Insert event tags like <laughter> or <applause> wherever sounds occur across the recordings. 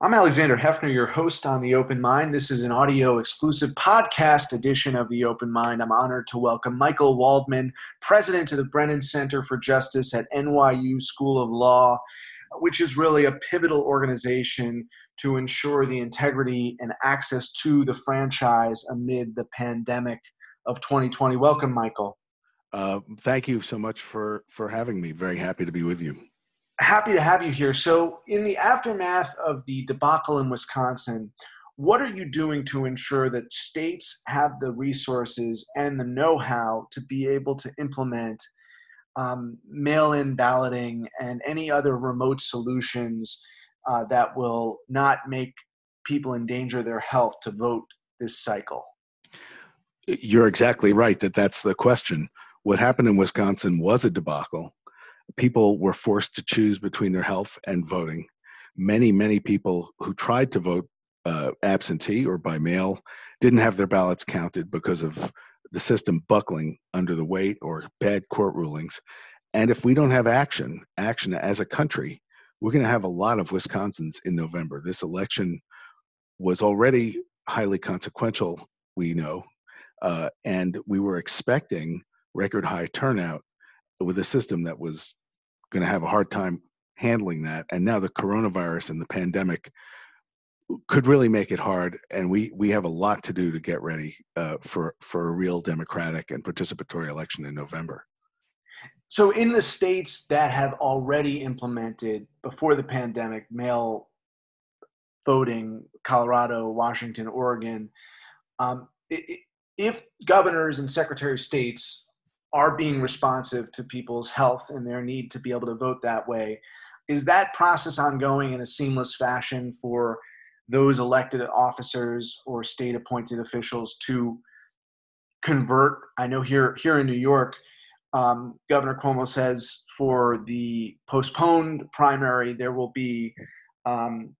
I'm Alexander Heffner, your host on The Open Mind. This is an audio exclusive podcast edition of The Open Mind. I'm honored to welcome Michael Waldman, president of the Brennan Center for Justice at NYU School of Law, which is really a pivotal organization to ensure the integrity and access to the franchise amid the pandemic of 2020. Welcome, Michael. Uh, thank you so much for for having me. Very happy to be with you happy to have you here. So, in the aftermath of the debacle in Wisconsin, what are you doing to ensure that states have the resources and the know how to be able to implement um, mail in balloting and any other remote solutions uh, that will not make people endanger their health to vote this cycle? You're exactly right that that's the question. What happened in Wisconsin was a debacle people were forced to choose between their health and voting. Many, many people who tried to vote uh, absentee or by mail didn't have their ballots counted because of the system buckling under the weight or bad court rulings. And if we don't have action, action as a country, we're going to have a lot of Wisconsins in November. This election was already highly consequential, we know, uh, and we were expecting record high turnout with a system that was going to have a hard time handling that. And now the coronavirus and the pandemic could really make it hard. And we we have a lot to do to get ready uh, for for a real democratic and participatory election in November. So, in the states that have already implemented before the pandemic mail voting, Colorado, Washington, Oregon, um, if governors and secretary of states are being responsive to people's health and their need to be able to vote that way. Is that process ongoing in a seamless fashion for those elected officers or state appointed officials to convert? I know here here in New York, um, Governor Cuomo says for the postponed primary there will be um,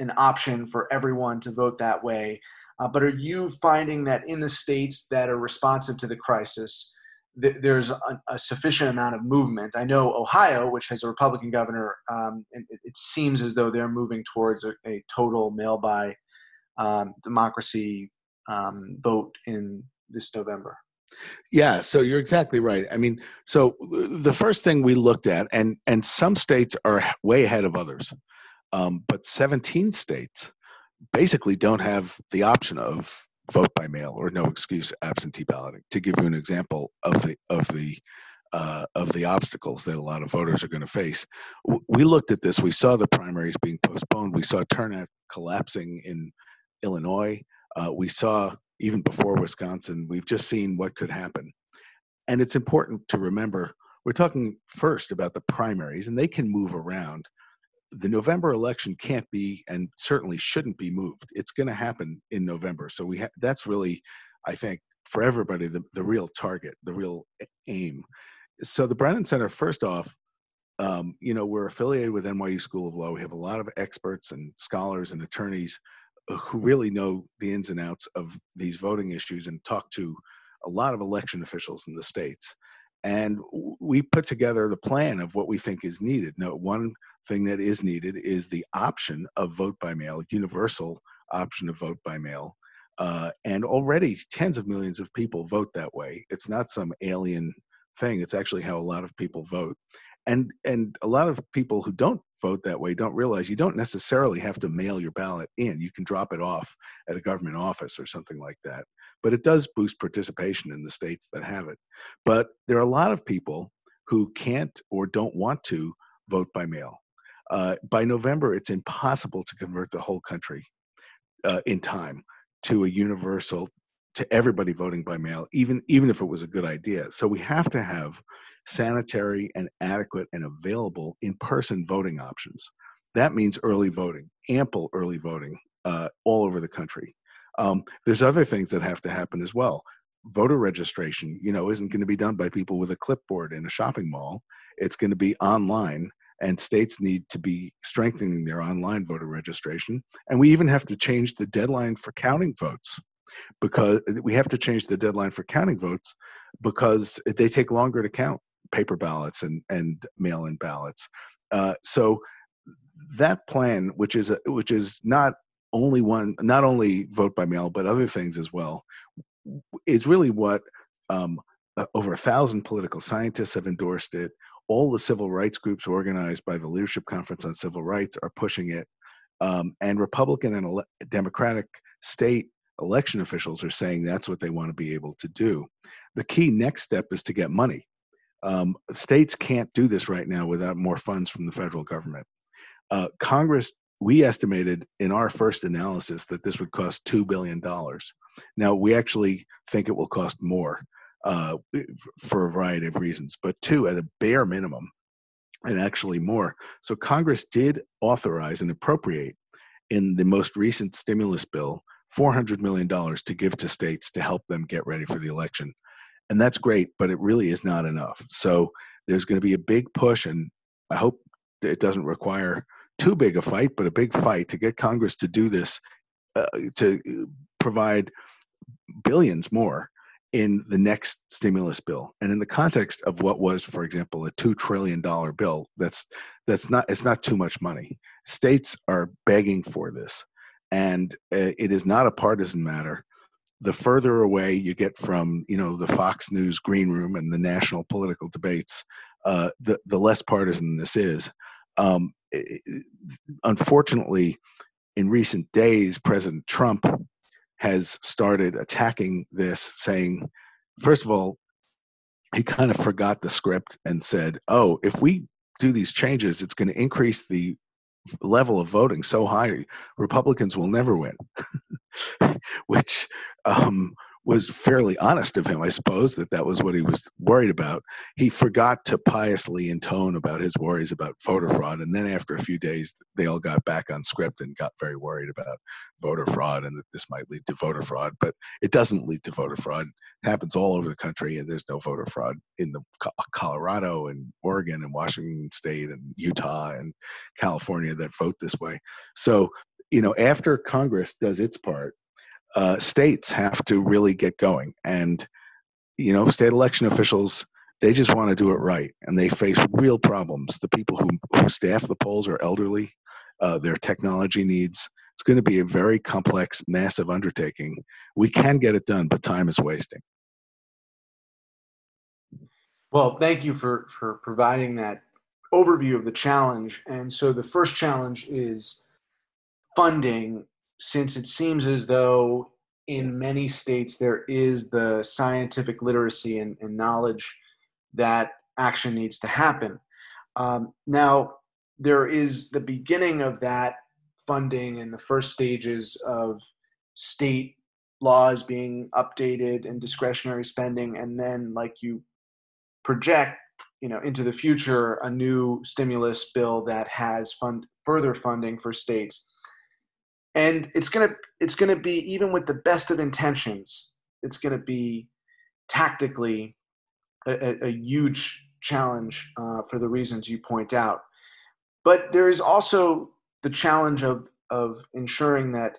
an option for everyone to vote that way. Uh, but are you finding that in the states that are responsive to the crisis, th- there's a, a, sufficient amount of movement. I know Ohio, which has a Republican governor, um, it, it, seems as though they're moving towards a, a total mail by um, democracy um, vote in this November. Yeah, so you're exactly right. I mean, so the first thing we looked at, and and some states are way ahead of others, um, but 17 states basically don't have the option of vote by mail or no excuse absentee balloting. To give you an example of the of the uh, of the obstacles that a lot of voters are going to face. We looked at this. We saw the primaries being postponed. We saw turnout collapsing in Illinois. Uh, we saw even before Wisconsin. We've just seen what could happen, and it's important to remember. We're talking first about the primaries, and they can move around the November election can't be and certainly shouldn't be moved. It's going to happen in November. So we ha- that's really, I think, for everybody the, the real target, the real aim. So the Brennan Center, first off, um, you know, we're affiliated with NYU School of Law. We have a lot of experts and scholars and attorneys who really know the ins and outs of these voting issues and talk to a lot of election officials in the states. And we put together the plan of what we think is needed. Now, one thing that is needed is the option of vote by mail, universal option of vote by mail. Uh, and already tens of millions of people vote that way. It's not some alien thing. It's actually how a lot of people vote. And and a lot of people who don't vote that way don't realize you don't necessarily have to mail your ballot in. You can drop it off at a government office or something like that. But it does boost participation in the states that have it. But there are a lot of people who can't or don't want to vote by mail. Uh, by November, it's impossible to convert the whole country uh, in time to a universal to everybody voting by mail, even even if it was a good idea. So we have to have sanitary and adequate and available in-person voting options. That means early voting, ample early voting uh, all over the country. Um, there's other things that have to happen as well. Voter registration, you know, isn't going to be done by people with a clipboard in a shopping mall. It's going to be online and states need to be strengthening their online voter registration. And we even have to change the deadline for counting votes because we have to change the deadline for counting votes because they take longer to count paper ballots and, and mail in ballots. Uh, so that plan, which is a, which is not only one, not only vote by mail, but other things as well, is really what um, uh, over a thousand political scientists have endorsed it. All the civil rights groups organized by the Leadership Conference on Civil Rights are pushing it. Um, and Republican and ele- Democratic state election officials are saying that's what they want to be able to do. The key next step is to get money. Um, states can't do this right now without more funds from the federal government. Uh, Congress, we estimated in our first analysis that this would cost $2 billion. Now, we actually think it will cost more uh, for a variety of reasons, but two at a bare minimum, and actually more. So Congress did authorize and appropriate in the most recent stimulus bill $400 million to give to states to help them get ready for the election. And that's great, but it really is not enough. So there's going to be a big push, and I hope it doesn't require too big a fight, but a big fight to get Congress to do this, uh, to provide billions more in the next stimulus bill. And in the context of what was for example a 2 trillion dollar bill that's that's not it's not too much money. States are begging for this. And uh, it is not a partisan matter. The further away you get from you know the fox news green room and the national political debates uh, the, the less partisan this is. Um, it, unfortunately in recent days president trump has started attacking this, saying, first of all, he kind of forgot the script and said, oh, if we do these changes, it's going to increase the level of voting so high, Republicans will never win, <laughs> which um, was fairly honest of him, I suppose, that that was what he was worried about. He forgot to piously intone about his worries about voter fraud. And then after a few days, they all got back on script and got very worried about voter fraud and that this might lead to voter fraud. But it doesn't lead to voter fraud. It happens all over the country, and there's no voter fraud in the Colorado and Oregon and Washington State and Utah and California that vote this way. So, you know, after Congress does its part, uh, states have to really get going. And, you know, state election officials, they just want to do it right. And they face real problems. The people who, who staff the polls are elderly, uh, their technology needs. It's going to be a very complex, massive undertaking. We can get it done, but time is wasting. Well, thank you for, for providing that overview of the challenge. And so the first challenge is funding since it seems as though in many states there is the scientific literacy and, and knowledge that action needs to happen. Um, now, there is the beginning of that funding and the first stages of state laws being updated and discretionary spending, and then, like you project, you know, into the future, a new stimulus bill that has fund further funding for states and it's gonna it's gonna be even with the best of intentions it's gonna be tactically a, a, huge challenge uh, for the reasons you point out. But there is also the challenge of of ensuring that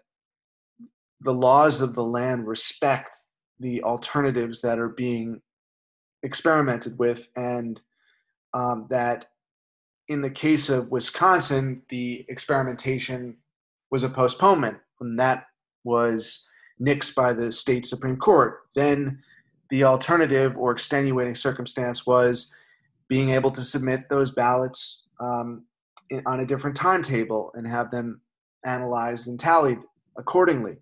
the laws of the land respect the alternatives that are being experimented with and um, that in the case of wisconsin the experimentation was a postponement, and that was nixed by the state Supreme Court. Then the alternative or extenuating circumstance was being able to submit those ballots um, in, on a different timetable and have them analyzed and tallied accordingly.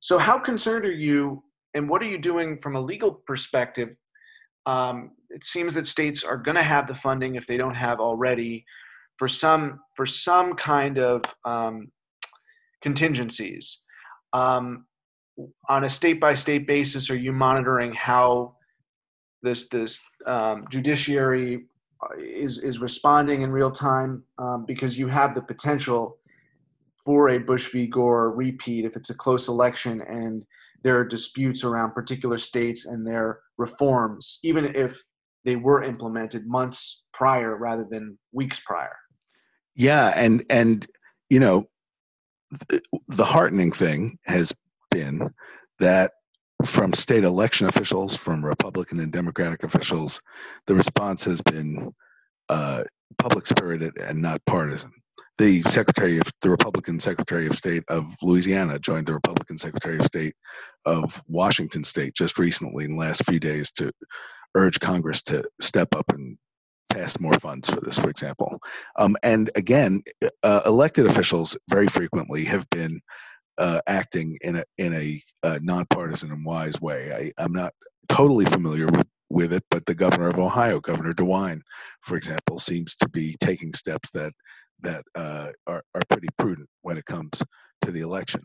So, how concerned are you, and what are you doing from a legal perspective? Um, it seems that states are going to have the funding if they don't have already for some for some kind of um, contingencies. Um, on a state by state basis, are you monitoring how this this um, judiciary uh, is is responding in real time? Um, because you have the potential for a Bush v. Gore repeat if it's a close election and there are disputes around particular states and their reforms, even if they were implemented months prior rather than weeks prior. Yeah, and and you know the heartening thing has been that from state election officials, from Republican and Democratic officials, the response has been uh, public spirited and not partisan. the Secretary of the Republican Secretary of State of Louisiana joined the Republican Secretary of State of Washington State just recently in the last few days to urge Congress to step up and pass more funds for this, for example. Um, and again, uh, elected officials very frequently have been uh, acting in a in a uh, nonpartisan and wise way. I, I'm not totally familiar with with it, but the governor of Ohio, Governor DeWine, for example, seems to be taking steps that that uh, are are pretty prudent when it comes to the election.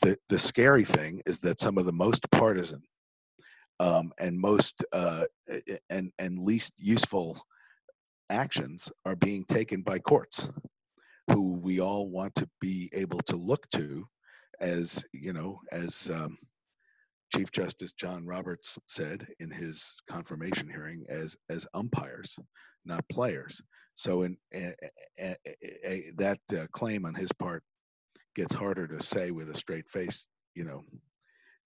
The the scary thing is that some of the most partisan um, and most uh, and and least useful actions are being taken by courts, who we all want to be able to look to, as you know, as um, Chief Justice John Roberts said in his confirmation hearing, as as umpires, not players. So, in a, a, a, that uh, claim on his part gets harder to say with a straight face. You know,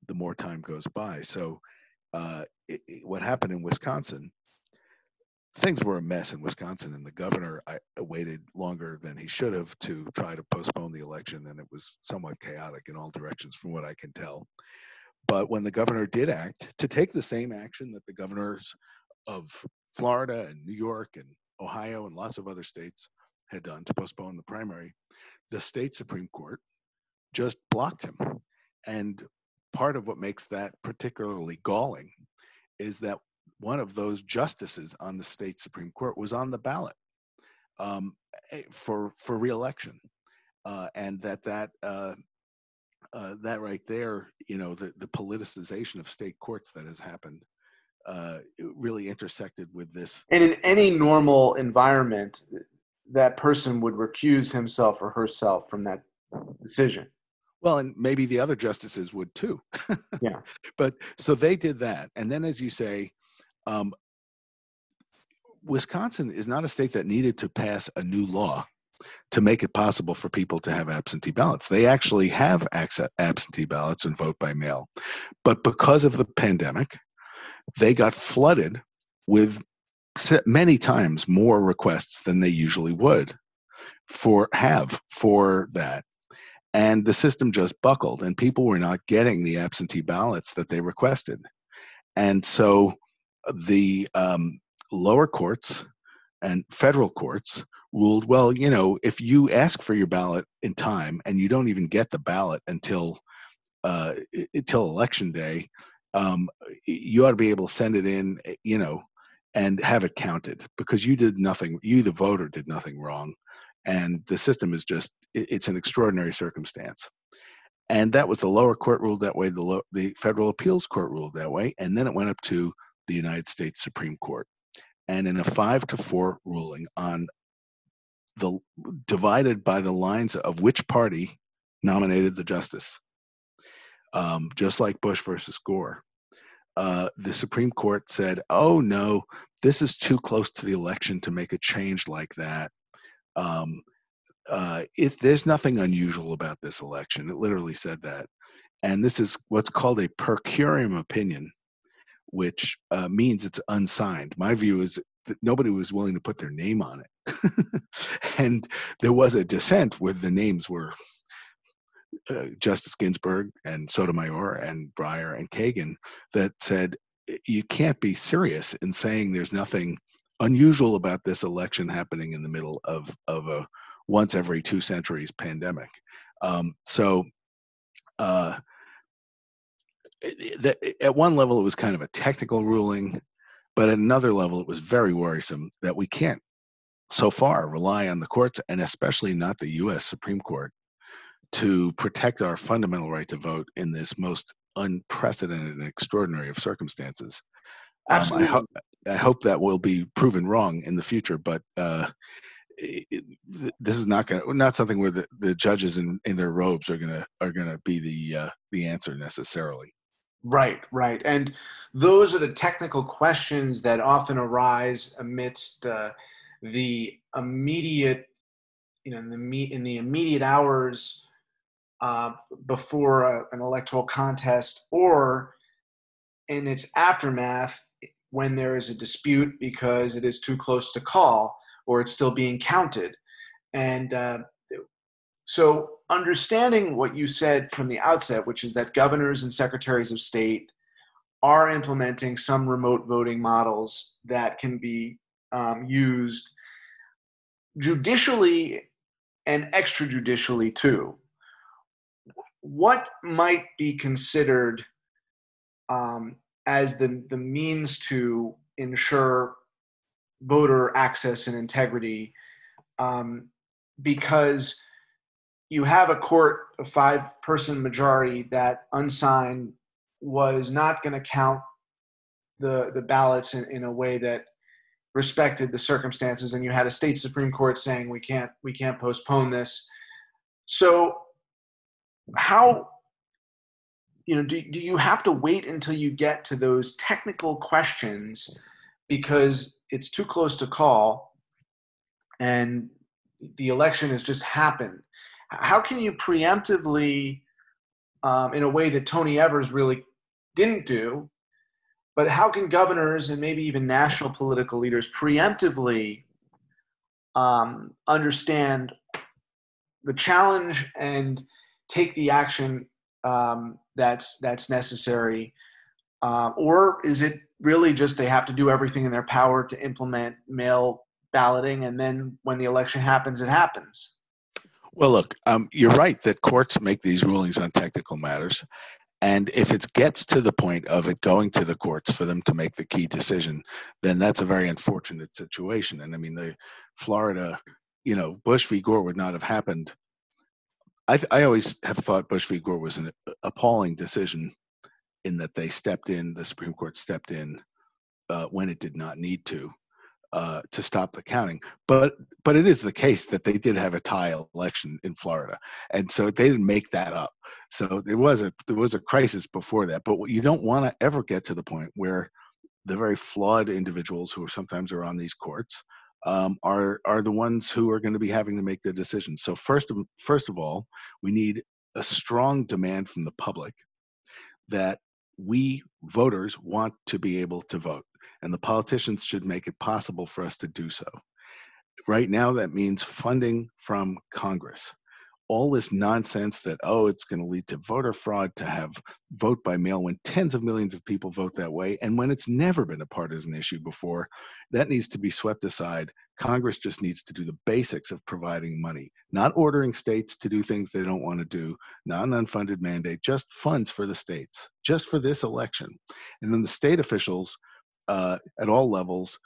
the more time goes by. So, uh, it, it, what happened in Wisconsin? Things were a mess in Wisconsin, and the governor I, waited longer than he should have to try to postpone the election, and it was somewhat chaotic in all directions, from what I can tell. But when the governor did act to take the same action that the governors of Florida and New York and Ohio and lots of other states had done to postpone the primary, the state Supreme Court just blocked him. And part of what makes that particularly galling is that one of those justices on the state Supreme Court was on the ballot um, eh, for for reelection, uh, and that that uh, uh, that right there, you know, the the politicization of state courts that has happened uh, really intersected with this. And in any normal environment, that person would recuse himself or herself from that decision. Well, and maybe the other justices would too. <laughs> yeah. But so they did that. And then, as you say, um, Wisconsin is not a state that needed to pass a new law to make it possible for people to have absentee ballots. They actually have absentee ballots and vote by mail. But because of the pandemic, they got flooded with many times more requests than they usually would for have for that and the system just buckled and people were not getting the absentee ballots that they requested and so the um, lower courts and federal courts ruled well you know if you ask for your ballot in time and you don't even get the ballot until uh, until election day um, you ought to be able to send it in, eh, you know, and have it counted because you did nothing. You, the voter, did nothing wrong, and the system is just it's an extraordinary circumstance. And that was the lower court ruled that way. The lo- the federal appeals court ruled that way, and then it went up to the United States Supreme Court. And in a five to four ruling on the divided by the lines of which party nominated the justice, um, just like Bush versus Gore. Uh, the Supreme Court said, "Oh no, this is too close to the election to make a change like that." Um, uh, if there's nothing unusual about this election, it literally said that, and this is what's called a per curiam opinion, which uh, means it's unsigned. My view is that nobody was willing to put their name on it, <laughs> and there was a dissent where the names were uh, Justice Ginsburg and Sotomayor and Breyer and Kagan that said you can't be serious in saying there's nothing unusual about this election happening in the middle of of a once every two centuries pandemic. Um, so. Uh, at one level it was kind of a technical ruling but at another level it was very worrisome that we can't so far rely on the courts and especially not the US Supreme Court to protect our fundamental right to vote in this most unprecedented and extraordinary of circumstances. Absolutely. Um, I, ho- I, hope that will be proven wrong in the future, but uh, it, this is not going not something where the, the judges in, in their robes are gonna are gonna be the uh, the answer necessarily. Right, right, and those are the technical questions that often arise amidst uh, the immediate, you know, in the in the immediate hours uh, before a, an electoral contest or in its aftermath when there is a dispute because it is too close to call or it's still being counted. And uh, so, understanding what you said from the outset, which is that governors and secretaries of state are implementing some remote voting models that can be um, used judicially and extrajudicially too. What might be considered um, as the, the means to ensure voter access and integrity um, because you have a court, a five person majority that unsigned was not going to count the, the ballots in, in a way that respected the circumstances and you had a state supreme court saying we can't we can't postpone this. So how you know do, do you have to wait until you get to those technical questions? Because it's too close to call and the election has just happened how can you preemptively um, in a way that tony evers really didn't do but how can governors and maybe even national political leaders preemptively um, understand the challenge and take the action um, that's that's necessary, uh, or is it really just they have to do everything in their power to implement mail balloting, and then when the election happens, it happens? Well, look, um, you're right that courts make these rulings on technical matters, and if it gets to the point of it going to the courts for them to make the key decision, then that's a very unfortunate situation. And I mean, the Florida, you know, Bush v. Gore would not have happened. I, I always have thought Bush v. Gore was an appalling decision in that they stepped in, the Supreme Court stepped in uh, when it did not need to. Uh, to stop the counting. But but it is the case that they did have a tie election in Florida, and so they didn't make that up. So there was a there was a crisis before that. But you don't want to ever get to the point where the very flawed individuals who sometimes are on these courts um, are are the ones who are going to be having to make the decisions. So first of first of all, we need a strong demand from the public that we voters want to be able to vote and the politicians should make it possible for us to do so. Right now, that means funding from Congress. All this nonsense that, oh, it's going to lead to voter fraud to have vote by mail when tens of millions of people vote that way, and when it's never been a partisan issue before, that needs to be swept aside. Congress just needs to do the basics of providing money, not ordering states to do things they don't want to do, not an unfunded mandate, just funds for the states, just for this election. And then the state officials uh, at all levels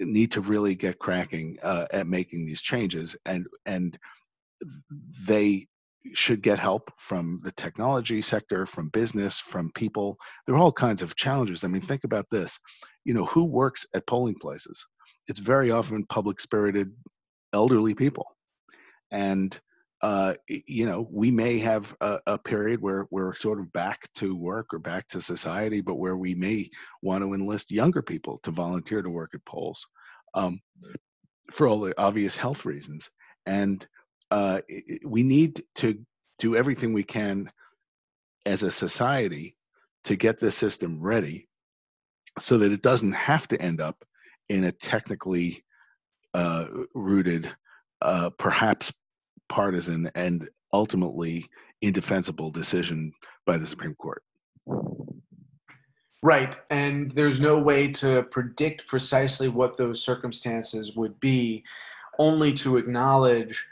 need to really get cracking uh, at making these changes and and they should get help from the technology sector from business from people. There are all kinds of challenges. I mean think about this. You know who works at polling places? It's very often public spirited elderly people. And uh, you know, we may have a, a, period where we're sort of back to work or back to society, but where we may want to enlist younger people to volunteer to work at polls um, for all the obvious health reasons. And uh, we need to do everything we can as a society to get this system ready so that it doesn't have to end up in a technically uh, rooted, uh, perhaps partisan and ultimately indefensible decision by the Supreme Court. Right. And there's no way to predict precisely what those circumstances would be, only to acknowledge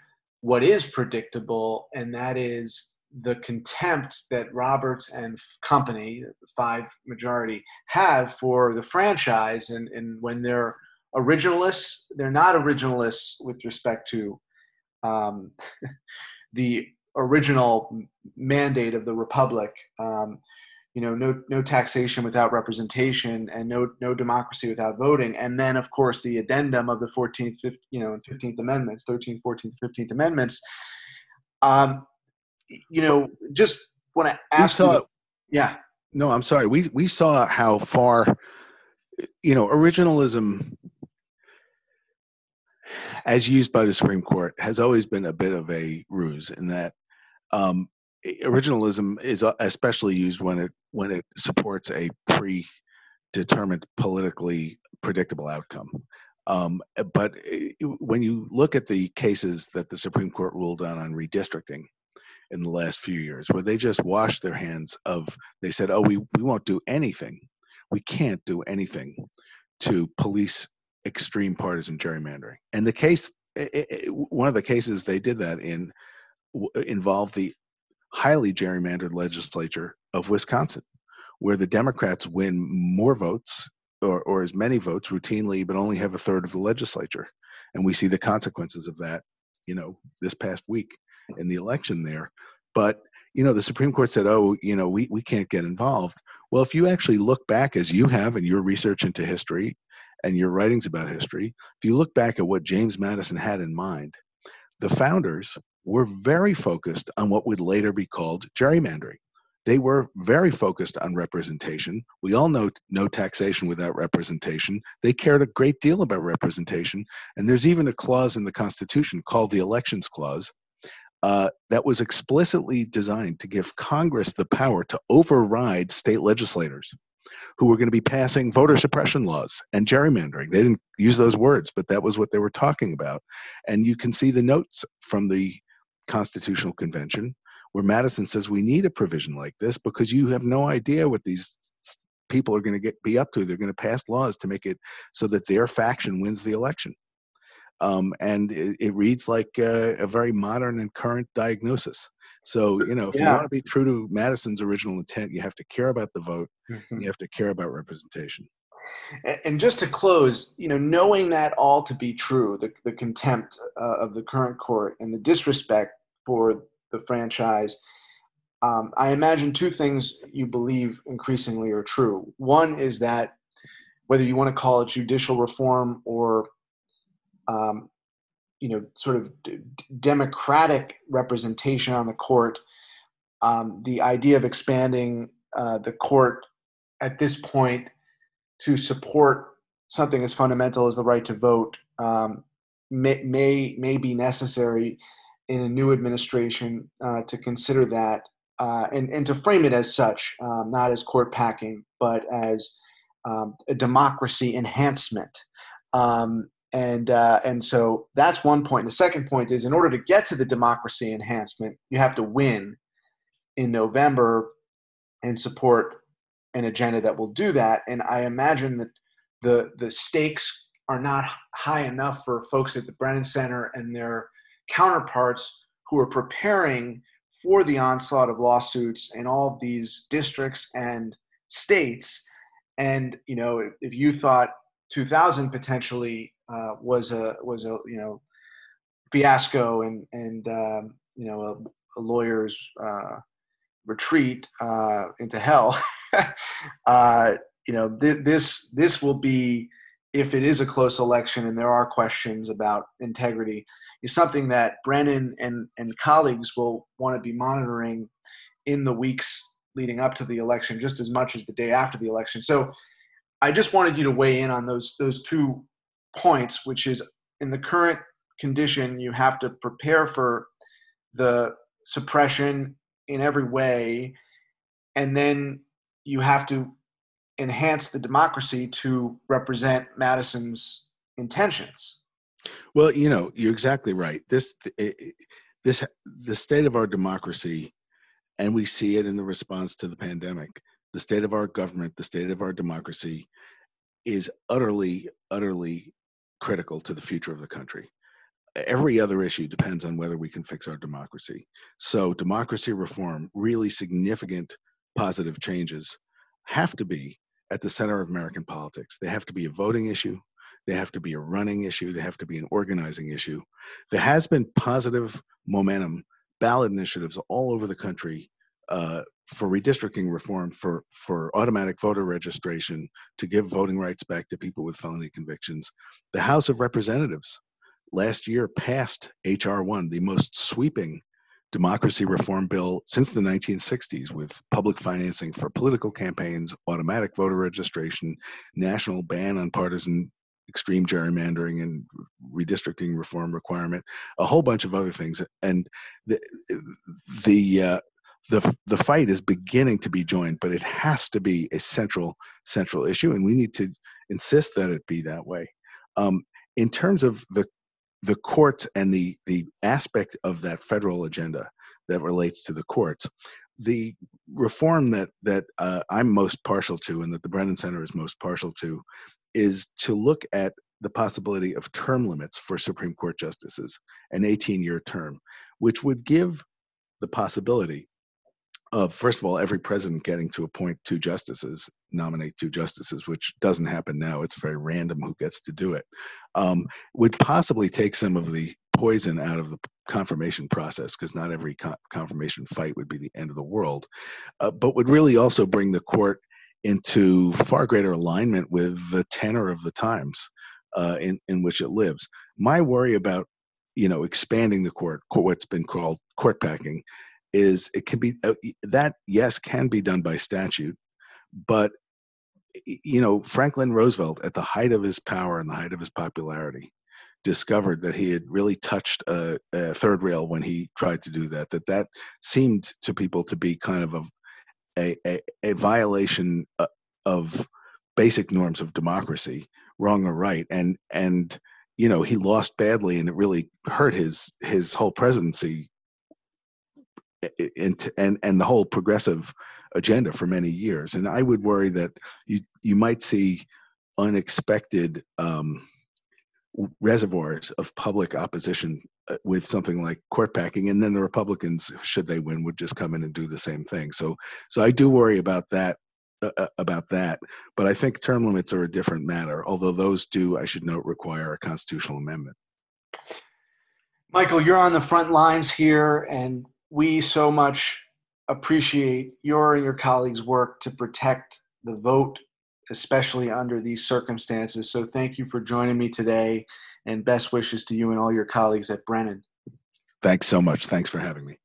what is predictable, and that is the contempt that Roberts and company, the five majority, have for the franchise. And, and when they're originalists, they're not originalists with respect to um, the original mandate of the republic. Um, you know, no no taxation without representation, and no no democracy without voting. And then, of course, the addendum of the 14th, 15th, you know, 15th Amendments, 13th, 14th, 15th Amendments. Um, you know, just want to ask. Saw, you, yeah. No, I'm sorry. We we saw how far, you know, originalism as used by the Supreme Court, has always been a bit of a ruse in that um, originalism is uh, especially used when it when it supports a predetermined politically predictable outcome. Um, but when you look at the cases that the Supreme Court ruled on on redistricting in the last few years, where they just washed their hands of, they said, oh, we, we won't do anything. We can't do anything to police extreme partisan gerrymandering. And the case, it, it, one of the cases they did that in involved the highly gerrymandered legislature of Wisconsin, where the Democrats win more votes or, or as many votes routinely, but only have a third of the legislature. And we see the consequences of that, you know, this past week in the election there. But, you know, the Supreme Court said, oh, you know, we, we can't get involved. Well, if you actually look back, as you have in your research into history and your writings about history, if you look back at what James Madison had in mind, the founders were very focused on what would later be called gerrymandering. They were very focused on representation. We all know no taxation without representation. They cared a great deal about representation. And there's even a clause in the Constitution called the Elections Clause uh, that was explicitly designed to give Congress the power to override state legislators who were going to be passing voter suppression laws and gerrymandering. They didn't use those words, but that was what they were talking about. And you can see the notes from the Constitutional Convention where Madison says we need a provision like this because you have no idea what these people are going to get be up to. They're going to pass laws to make it so that their faction wins the election. Um, and it, it, reads like a, a, very modern and current diagnosis. So, you know, if yeah. you want to be true to Madison's original intent, you have to care about the vote, mm-hmm. you have to care about representation. And just to close, you know, knowing that all to be true, the, the contempt uh, of the current court and the disrespect for the franchise, um, I imagine two things you believe increasingly are true. One is that whether you want to call it judicial reform or um, you know, sort of d- democratic representation on the court, um, the idea of expanding uh, the court at this point to support something as fundamental as the right to vote um, may, may, may be necessary in a new administration uh, to consider that uh, and, and to frame it as such, um, not as court packing, but as um, a democracy enhancement. Um, and uh, and so that's one point. The second point is, in order to get to the democracy enhancement, you have to win in November and support an agenda that will do that. And I imagine that the the stakes are not high enough for folks at the Brennan Center and their counterparts who are preparing for the onslaught of lawsuits in all of these districts and states. And you know, if you thought 2000 potentially uh, was a was a you know fiasco and and um, you know a, a lawyer's uh, retreat uh, into hell. <laughs> Uh, you know th- this this will be if it is a close election and there are questions about integrity is something that Brennan and and colleagues will want to be monitoring in the weeks leading up to the election just as much as the day after the election. So I just wanted you to weigh in on those those two points, which is in the current condition, you have to prepare for the suppression in every way, and then you have to enhance the democracy to represent Madison's intentions. Well, you know, you're exactly right. This, this, the state of our democracy, and we see it in the response to the pandemic. The state of our government, the state of our democracy, is utterly, utterly critical to the future of the country. Every other issue depends on whether we can fix our democracy. So, democracy reform, really significant positive changes, have to be at the center of American politics. They have to be a voting issue, they have to be a running issue, they have to be an organizing issue. There has been positive momentum, ballot initiatives all over the country uh, for redistricting reform, for, for automatic voter registration, to give voting rights back to people with felony convictions. The House of Representatives last year passed H.R. 1, the most sweeping democracy reform bill since the 1960s, with public financing for political campaigns, automatic voter registration, national ban on partisan extreme gerrymandering and redistricting reform requirement, a whole bunch of other things. And the, the uh, the the fight is beginning to be joined, but it has to be a central central issue, and we need to insist that it be that way. Um, in terms of the the courts and the the aspect of that federal agenda that relates to the courts, the reform that that uh, I'm most partial to, and that the Brennan Center is most partial to, is to look at the possibility of term limits for Supreme Court justices, an 18-year term, which would give the possibility of first of all every president getting to appoint two justices nominate two justices which doesn't happen now. It's very random who gets to do it um, would possibly take some of the poison out of the confirmation process because not every con- confirmation fight would be the end of the world uh, but would really also bring the court into far greater alignment with the tenor of the times uh, in, in which it lives. My worry about you know expanding the court what's been called court packing is it can be uh, that yes can be done by statute but you know franklin roosevelt at the height of his power and the height of his popularity discovered that he had really touched a, a, third rail when he tried to do that that that seemed to people to be kind of a a, a violation uh, of basic norms of democracy wrong or right and and you know he lost badly and it really hurt his his whole presidency and and and the whole progressive agenda for many years. And I would worry that you you might see unexpected um, reservoirs of public opposition uh, with something like court packing, and then the Republicans, should they win, would just come in and do the same thing. So so I do worry about that. Uh, uh about that, but I think term limits are a different matter. Although those do, I should note, require a constitutional amendment. Michael, you're on the front lines here, and we so much appreciate your and your colleagues' work to protect the vote, especially under these circumstances. So thank you for joining me today, and best wishes to you and all your colleagues at Brennan. Thanks so much. Thanks for having me.